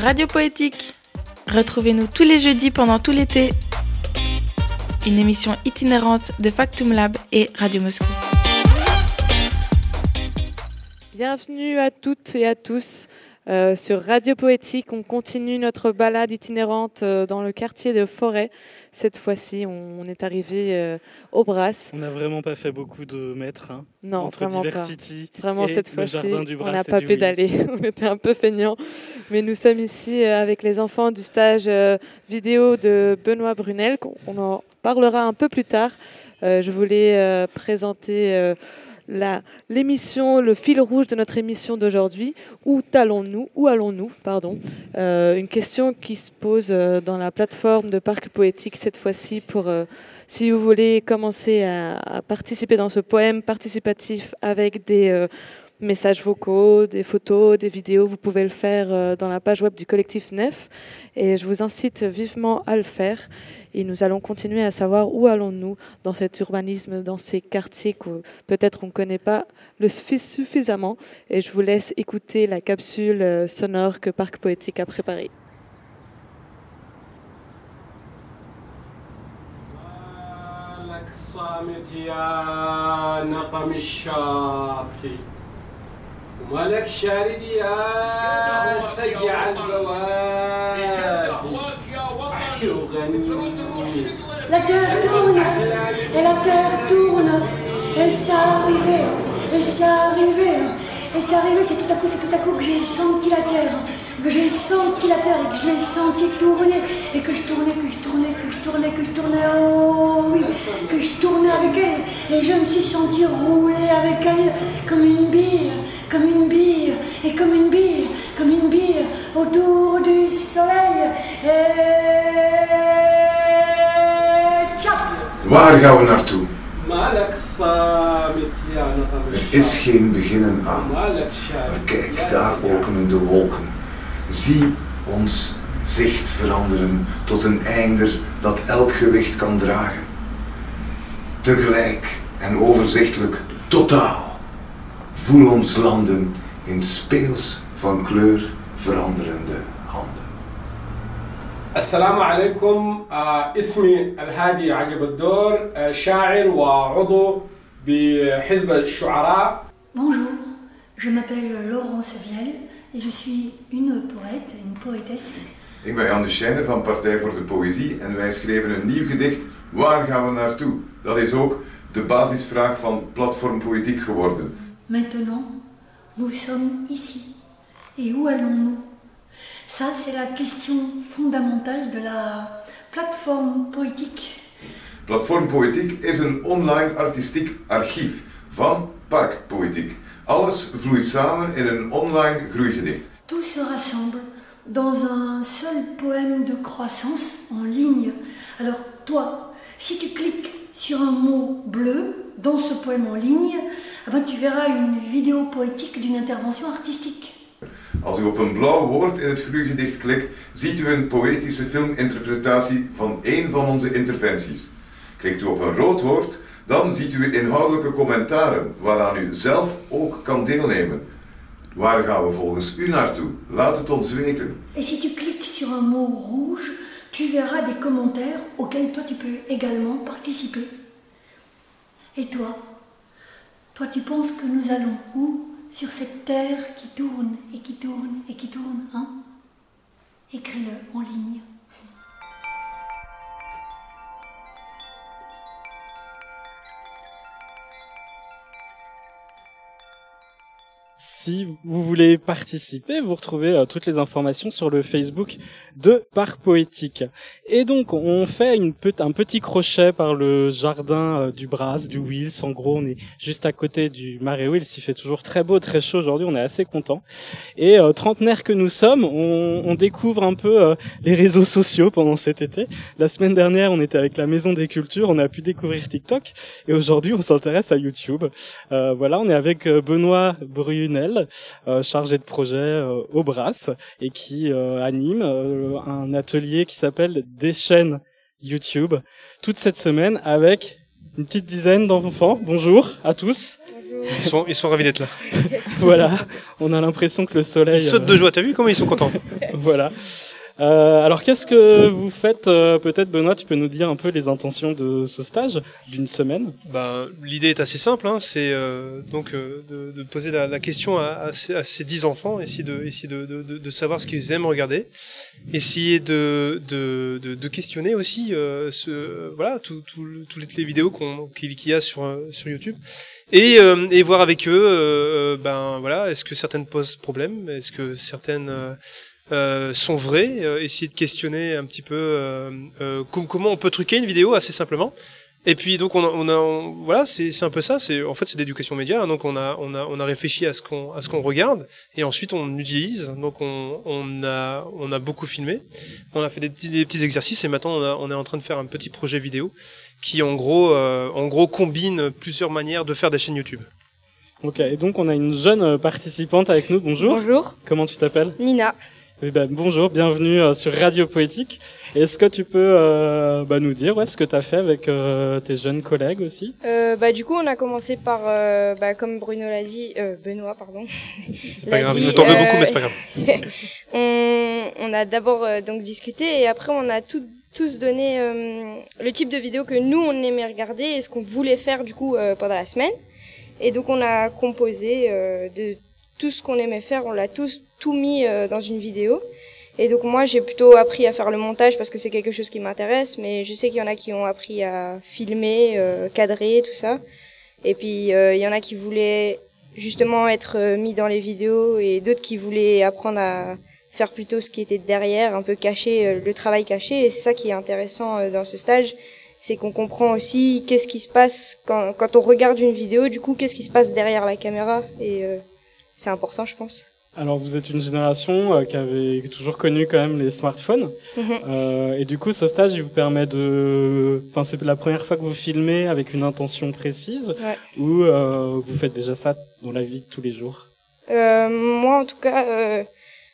Radio Poétique. Retrouvez-nous tous les jeudis pendant tout l'été. Une émission itinérante de Factum Lab et Radio Moscou. Bienvenue à toutes et à tous euh, sur Radio Poétique. On continue notre balade itinérante euh, dans le quartier de Forêt. Cette fois-ci, on, est arrivé euh, au Brass. On n'a vraiment pas fait beaucoup de mètres. Hein, non, entre vraiment Diversity pas. Vraiment et cette le fois-ci, jardin du on n'a pas pédalé. On était un peu feignants. Mais nous sommes ici avec les enfants du stage vidéo de Benoît Brunel. On en parlera un peu plus tard. Je voulais présenter l'émission, le fil rouge de notre émission d'aujourd'hui. Où allons-nous Où allons-nous Pardon. Euh, une question qui se pose euh, dans la plateforme de Parc Poétique cette fois-ci pour euh, si vous voulez commencer à, participer dans ce poème participatif avec des messages vocaux, des photos, des vidéos, vous pouvez le faire euh, dans la page web du collectif Nef. Et je vous incite vivement à le faire. Et nous allons continuer à savoir où allons-nous dans cet urbanisme, dans ces quartiers que peut-être on ne connaît pas le suffi- suffisamment. Et je vous laisse écouter la capsule euh, sonore que Parc Poétique a préparée. لك صامت يا نقم الشاطي ومالك شارد يا سجع البوادي احكي وغني La terre tourne, et la terre tourne, elle s'est arrivée, elle s'est arrivée, elle s'est arrivée, c'est tout à coup, c'est tout à coup que j'ai senti la terre, que j'ai senti la terre et que je l'ai senti tourner, et que je tournais, que je tournais, que je tournais, que je tournais, oh oui, que je tournais avec elle, et je me suis sentie rouler avec elle comme une bille, comme une bille, et comme une bille, comme une bille, autour du soleil. Waar gaan we naartoe? Er is geen beginnen aan. Maar kijk, daar openen de wolken. Zie ons zicht veranderen tot een einder dat elk gewicht kan dragen. Tegelijk en overzichtelijk, totaal Voel ons landen in speels van kleur veranderende handen. السلام عليكم آه اسمي الهادي عجب الدور آه شاعر وعضو بحزب الشعراء Bonjour, je m'appelle Laurence Viel et je suis une poète, une poétesse. Ik ben Jan de Schijne van Partij voor de Poëzie en wij schreven een nieuw gedicht Waar gaan we naartoe? Dat is ook de basisvraag van Platform Poëtiek geworden. Maintenant, nous sommes ici. Et où allons-nous? Ça, c'est la question fondamentale de la plateforme poétique. Platform Poëtiek is een online artistiek archief van Parkpoëtiek. Alles vloeit samen in een online groeigedicht. Tout se rassemble dans un seul poème de croissance en ligne. Alors toi, si tu cliques sur un mot bleu dans ce poème en ligne, ah ben, tu verras une vidéo poétique d'une intervention artistique. Als u op een blauw woord in het groeigedicht klikt, ziet u een poëtische filminterpretatie van één van onze interventies. Klikt u op een rood woord, dan ziet u inhoudelijke commentaren waaraan u zelf ook kan deelnemen. Waar gaan we volgens u naartoe? Laat het ons weten. Et si tu cliques sur un mot rouge, tu verras des commentaires auxquels toi tu peux également participer. Et toi Toi tu penses que nous allons où sur cette terre qui tourne et qui tourne et qui tourne, hein? Écris-le en ligne. Si vous voulez participer, vous retrouvez euh, toutes les informations sur le Facebook de Parc Poétique. Et donc, on fait une un petit crochet par le jardin euh, du Bras, du Wills. En gros, on est juste à côté du Marais Wills. Il fait toujours très beau, très chaud aujourd'hui. On est assez content. Et euh, trentenaires que nous sommes, on, on découvre un peu euh, les réseaux sociaux pendant cet été. La semaine dernière, on était avec la Maison des Cultures. On a pu découvrir TikTok. Et aujourd'hui, on s'intéresse à YouTube. Euh, voilà, on est avec euh, Benoît Brunel, euh, chargé de projet au Brass et qui anime euh, un atelier qui s'appelle Des chaînes YouTube toute cette semaine avec une petite dizaine d'enfants. Bonjour à tous. Ils sont, ils sont ravis d'être là. voilà, on a l'impression que le soleil. Ils sautent euh, de joie, t'as vu comment ils sont contents? Voilà. Euh, alors qu'est-ce que vous faites euh, Peut-être Benoît, tu peux nous dire un peu les intentions de ce stage d'une semaine? Bah, L'idée est assez simple, hein, c'est euh, donc euh, de, de poser la, la question à, à, ces, à ces dix enfants, essayer de, essayer de, de, de, savoir ce qu'ils aiment regarder, essayer de, de, de, questionner aussi euh, ce, voilà, tout, tout, toutes les vidéos qu'il y a sur, sur YouTube, et, euh, et voir avec eux, ben voilà, est-ce que certaines posent problème, est-ce que certaines euh, sont vraies, euh, essayer de questionner un petit peu euh, euh, com- comment on peut truquer une vidéo assez simplement. Et puis donc on a, on a on- voilà c'est c'est un peu ça c'est en fait c'est l'éducation média hein. donc on a on a on a réfléchi à ce qu'on à ce qu'on regarde et ensuite on utilise donc on on a on a beaucoup filmé on a fait des petits des petits exercices et maintenant on a on est en train de faire un petit projet vidéo qui en gros euh, en gros combine plusieurs manières de faire des chaînes YouTube. Ok, et donc on a une jeune participante avec nous. Bonjour. Bonjour, Comment tu t'appelles? Nina. Eh ben, Bonjour, bienvenue euh, sur Radio Poétique. Est-ce que tu peux euh, bah, nous dire ouais, ce que tu as fait avec euh, tes jeunes collègues aussi? Euh, bah, du coup, on a commencé par, euh, bah, comme Bruno l'a dit, euh, Benoît, pardon. C'est pas grave dit, je t'en veux euh, beaucoup mais c'est pas grave. on, on a d'abord euh, donc discuté et après on a tout- tous donné euh, le type de vidéo que nous on aimait regarder et ce qu'on voulait faire du coup euh, pendant la semaine. Et donc on a composé euh, de tout ce qu'on aimait faire, on l'a tous tout mis euh, dans une vidéo. Et donc moi j'ai plutôt appris à faire le montage parce que c'est quelque chose qui m'intéresse, mais je sais qu'il y en a qui ont appris à filmer, euh, cadrer, tout ça. Et puis euh, il y en a qui voulaient justement être mis dans les vidéos et d'autres qui voulaient apprendre à faire plutôt ce qui était derrière, un peu caché, le travail caché. Et c'est ça qui est intéressant dans ce stage, c'est qu'on comprend aussi qu'est-ce qui se passe quand, quand on regarde une vidéo, du coup, qu'est-ce qui se passe derrière la caméra. C'est important, je pense. Alors vous êtes une génération euh, qui avait toujours connu quand même les smartphones. Mhm. Euh, et du coup, ce stage, il vous permet de... Enfin, c'est la première fois que vous filmez avec une intention précise Ouais. ou euh, vous faites déjà ça dans la vie de tous les jours? Moi, en tout cas,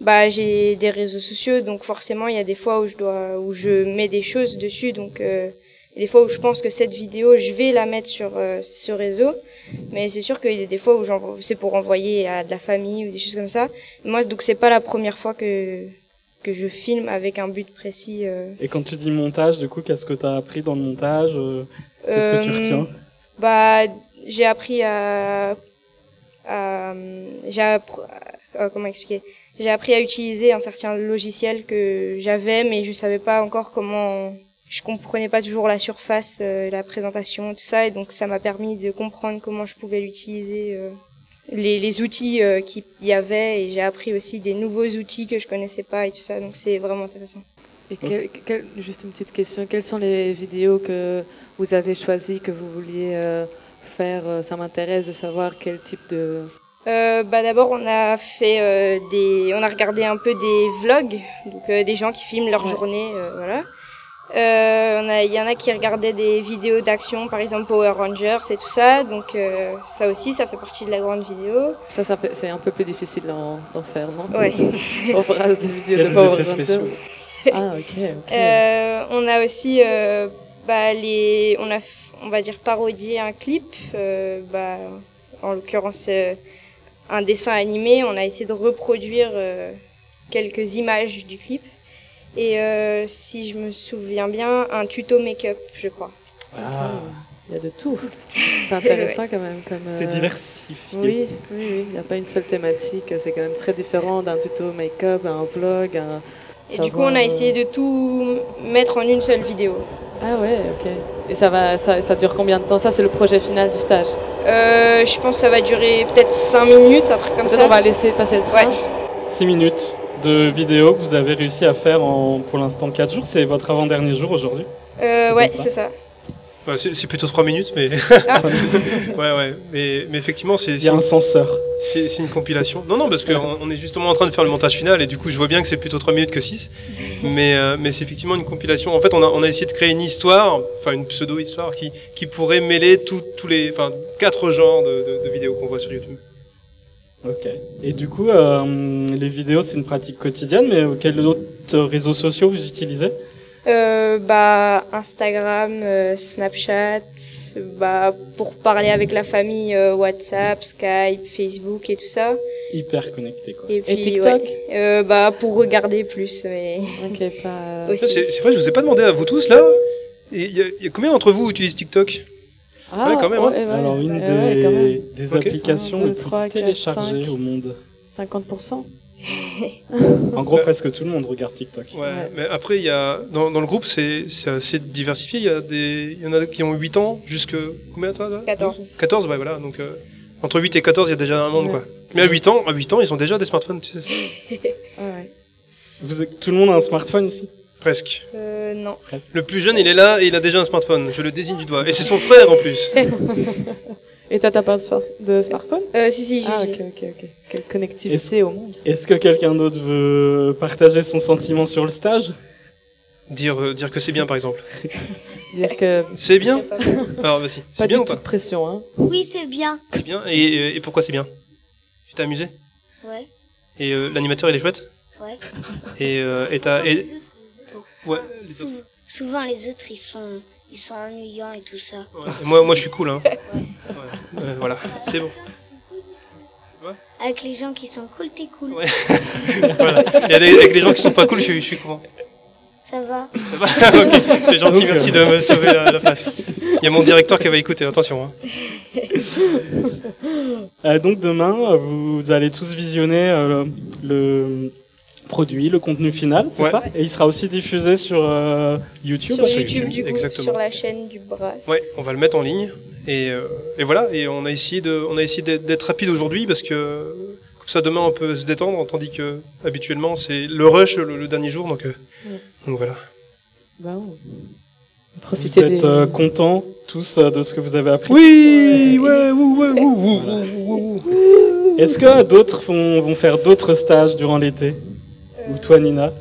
bah, j'ai des réseaux sociaux, donc forcément, il y a des fois où je dois, où je mets des choses dessus, donc a des fois où je pense que cette vidéo, je vais la mettre sur euh, ce réseau, mais c'est sûr qu'il y a des fois où c'est pour envoyer à de la famille ou des choses comme ça. Moi, donc c'est pas la première fois que que je filme avec un but précis. euh. Et quand tu dis montage, du coup, qu'est-ce que tu as appris dans le montage euh, Qu'est-ce que tu retiens? Bah, j'ai appris à, à j'ai comment expliquer? J'ai appris à utiliser un certain logiciel que j'avais, mais je savais pas encore comment. Je comprenais pas toujours la surface, euh, la présentation, tout ça, et donc ça m'a permis de comprendre comment je pouvais l'utiliser. euh, les, les outils euh, qu'il y avait et j'ai appris aussi des nouveaux outils que je connaissais pas et tout ça donc c'est vraiment intéressant. Et quel- quel- juste une petite question, quelles sont les vidéos que vous avez choisies, que vous vouliez euh, faire Ça m'intéresse de savoir quel type de... Euh, bah d'abord on a fait euh, des on a regardé un peu des vlogs donc euh, des gens qui filment leur Ouais. journée euh, voilà euh, il y en a qui regardaient des vidéos d'action par exemple Power Rangers et tout ça donc euh, ça aussi ça fait partie de la grande vidéo Ça, c'est un peu plus difficile d'en faire, non? Ouais On fera des vidéos de des Power Rangers. spéciaux. Ah, ok, ok. Euh, on a aussi euh, bah, les on a on va dire parodié un clip euh, bah, en l'occurrence euh, un dessin animé on a essayé de reproduire euh, quelques images du clip et euh, si je me souviens bien un tuto make-up je crois Ah, Il y a de tout. C'est intéressant quand même. Comme, c'est euh, diversifié. Oui, oui, oui. Il n'y a pas une seule thématique. C'est quand même très différent d'un tuto make-up, un vlog, un... et du coup on a essayé de tout mettre en une seule vidéo Ah ouais, ok. Et ça, va, ça, ça dure combien de temps? Ça, c'est le projet final du stage. euh, je pense que ça va durer peut-être 5 minutes un truc comme Peut-être ça on va laisser passer le train. ouais 6 minutes de vidéo que vous avez réussi à faire en, pour l'instant 4 jours. C'est votre avant-dernier jour aujourd'hui. Euh, C'est ouais c'est ça Ouais, c'est plutôt trois minutes mais Ah. ouais ouais mais mais effectivement c'est Il y a un censeur. C'est une compilation. Non, non, parce qu'on on est justement en train de faire le montage final et du coup, je vois bien que c'est plutôt 3 minutes que 6. Mais, euh, mais c'est effectivement une compilation. En fait, on a, on a essayé de créer une histoire, enfin une pseudo-histoire qui, qui pourrait mêler tous les, enfin, quatre genres de, de- de vidéos qu'on voit sur YouTube. Ok. Et du coup, euh, les vidéos, c'est une pratique quotidienne, mais quels autres réseaux sociaux vous utilisez? Euh, bah, Instagram, euh, Snapchat, bah, pour parler avec la famille, euh, WhatsApp, Skype, Facebook et tout ça. Hyper connecté, quoi. Et, puis, TikTok? ouais, euh, Bah, pour regarder plus, mais Ok, pas. aussi. C'est vrai, je vous ai pas demandé à vous tous là. Il y, y a combien d'entre vous utilisent TikTok? Ah, Ouais, quand même, hein. ouais, ouais, Alors, une des, des Ok. applications Un, deux, les plus trois, quatre, téléchargées cinq. au monde. 50%. En gros, presque tout le monde regarde TikTok. Ouais, Ouais. mais après, il y a, dans, dans le groupe, c'est c'est assez diversifié. Il y, a des, il y en a qui ont 8 ans, jusque. Combien toi toi? 14. 14, ouais, voilà. Donc, euh, entre 8 et 14, il y a déjà un monde, Ouais. quoi. Mais à 8 ans, à 8 ans, ils ont déjà des smartphones, tu sais ouais. Vous, tout le monde a un smartphone ici? Presque. Euh, non. Le plus jeune, il est là et il a déjà un smartphone. Je le désigne du doigt. Et c'est son frère en plus. Et t'as pas de, smart- de smartphone? Euh, si, si, j'ai. Ah, ok, ok, ok. Quelle connectivité au monde. Est-ce que quelqu'un d'autre veut partager son sentiment sur le stage? Dire, euh, dire que c'est bien, par exemple. Dire que. C'est bien Alors, vas-y. Pas C'est du bien ou pas pression, hein. Oui, c'est bien. C'est bien. Et, et- et pourquoi c'est bien? Tu t'es amusé? Ouais, Et euh, l'animateur, il est chouette? Ouais. Et euh, et t'as. et- Ouais, les autres. Sou- souvent, les autres, ils sont, ils sont ennuyants et tout ça. Ouais. Et moi, moi, je suis cool, hein. Ouais. Euh, voilà, c'est bon. Avec les gens qui sont cool, t'es cool. Ouais. voilà. Et avec avec les gens qui sont pas cool, je, suis- je suis courant. Ça va Ça va Ok, c'est gentil, Donc, merci euh, de me sauver la, la face. Il y a mon directeur qui va écouter, attention. Hein. Euh, donc demain, euh, vous allez tous visionner euh, le produit, le contenu final, c'est Ouais. ça Et il sera aussi diffusé sur euh, YouTube. Sur Sur YouTube, YouTube, du coup, exactement. sur la chaîne du Brass. Ouais, on va le mettre en ligne. Et, euh, et voilà, et on a essayé de, on a essayé d'être d'être rapide aujourd'hui parce que comme ça demain on peut se détendre, tandis que habituellement c'est le rush le, le dernier jour, donc, euh, Ouais. donc voilà. Bah, ouais. Vous Profitez êtes des. euh, contents tous euh, de ce que vous avez appris Oui, ouais, ouh, ouais, ouh, ouh, ouh, ouh, ouh. Est-ce que d'autres vont, vont faire d'autres stages durant l'été? Ou toi, Nina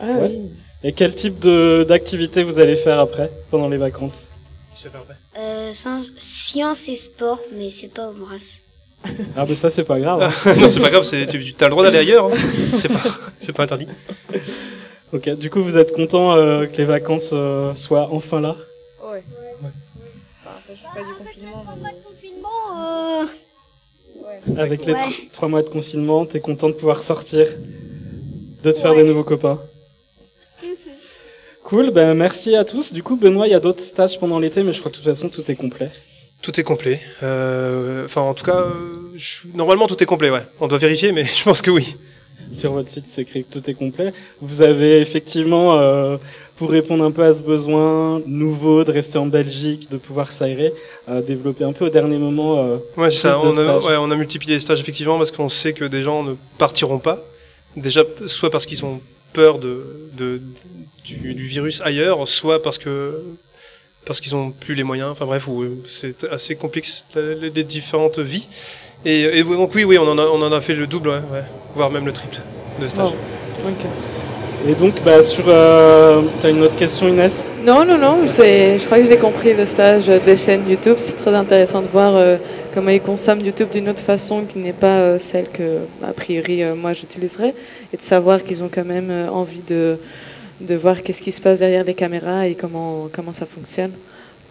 Ah Ouais. oui. Et quel type de- d'activité vous allez faire après, pendant les vacances Je faire après. euh, sans- Science et sport, mais c'est pas au brass. Ah, mais ça, c'est pas grave. hein. non, c'est pas grave, tu as le droit d'aller ailleurs. hein. C'est pas, c'est pas interdit. Ok, du coup, vous êtes content euh, que les vacances euh, soient enfin là Ouais. Enfin, je suis pas du confinement. mais- confinement, Ouais. Avec les Ouais. trois mois de confinement, t'es content de pouvoir sortir, de te faire Ouais. des nouveaux copains. Cool, ben merci à tous. Du coup, Benoît, il y a d'autres stages pendant l'été, mais je crois que de toute façon, tout est complet. Tout est complet. Euh, Enfin, en tout cas, je- normalement tout est complet, ouais. On doit vérifier, mais je pense que oui. Sur votre site, c'est écrit que tout est complet. Vous avez effectivement, euh, pour répondre un peu à ce besoin nouveau de rester en Belgique, de pouvoir s'aérer, euh, développé un peu au dernier moment. euh, Ouais, c'est ça. A, ouais, on a multiplié les stages effectivement parce qu'on sait que des gens ne partiront pas. Déjà, soit parce qu'ils ont peur de, de, du, du virus ailleurs, soit parce que parce qu'ils ont plus les moyens. Enfin bref, ou, euh, c'est assez complexe les, les différentes vies. Et, et donc oui, oui, on en a, on en a fait le double, ouais, ouais, voire même le triple de stage. Oh. Ok. Et donc, bah, sur, euh, t'as une autre question, Inès? Non, non, non, je crois que j'ai compris le stage des chaînes YouTube. C'est très intéressant de voir euh, comment ils consomment YouTube d'une autre façon qui n'est pas euh, celle que, a priori, euh, moi j'utiliserais. Et de savoir qu'ils ont quand même euh, envie de, de voir qu'est-ce qui se passe derrière les caméras et comment, comment ça fonctionne.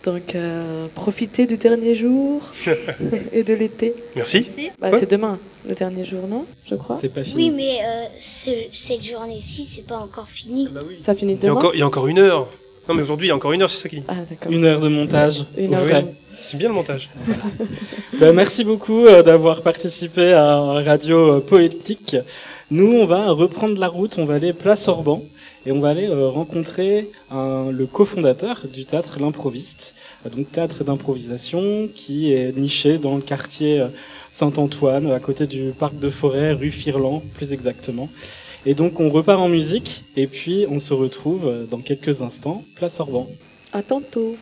Donc, euh, profitez du dernier jour et de l'été. Merci. Bah, Ouais. C'est demain, le dernier jour, non Je crois. C'est pas fini. Oui, mais euh, ce- cette journée-ci, c'est pas encore fini. Ça finit Il y, a demain encore, il y a encore une heure. Non, mais aujourd'hui, il y a encore une heure, c'est ça qu'il dit. Ah. Une heure de montage. Une heure. C'est bien le montage. Ben, merci beaucoup euh, d'avoir participé à Radio euh, Poétique. Nous, on va reprendre la route, on va aller place Orban et on va aller euh, rencontrer un- le cofondateur du théâtre L'improviste, euh, donc théâtre d'improvisation qui est niché dans le quartier euh, Saint-Antoine, à côté du parc de forêt, rue Firlan, plus exactement. Et donc, on repart en musique et puis on se retrouve euh, dans quelques instants, place Orban. À tantôt.